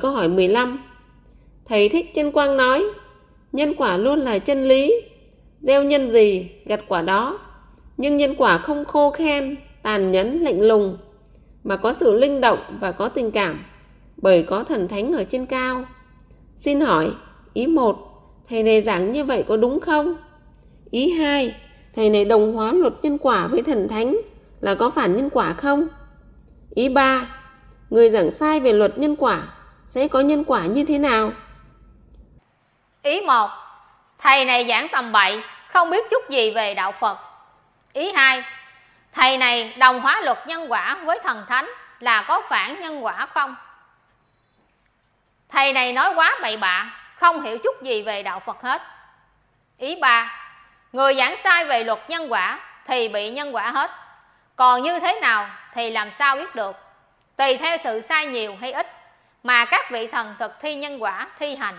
câu hỏi 15. Thầy Thích Chân Quang nói, nhân quả luôn là chân lý, gieo nhân gì, gặt quả đó. Nhưng nhân quả không khô khen, tàn nhẫn, lạnh lùng, mà có sự linh động và có tình cảm, bởi có thần thánh ở trên cao. Xin hỏi, ý 1, thầy này giảng như vậy có đúng không? Ý 2, thầy này đồng hóa luật nhân quả với thần thánh là có phản nhân quả không? Ý 3, người giảng sai về luật nhân quả sẽ có nhân quả như thế nào? Ý 1, thầy này giảng tầm bậy, không biết chút gì về đạo Phật. Ý 2, thầy này đồng hóa luật nhân quả với thần thánh là có phản nhân quả không? Thầy này nói quá bậy bạ, không hiểu chút gì về đạo Phật hết. Ý 3, người giảng sai về luật nhân quả thì bị nhân quả hết. Còn như thế nào thì làm sao biết được? Tùy theo sự sai nhiều hay ít mà các vị thần thực thi nhân quả thi hành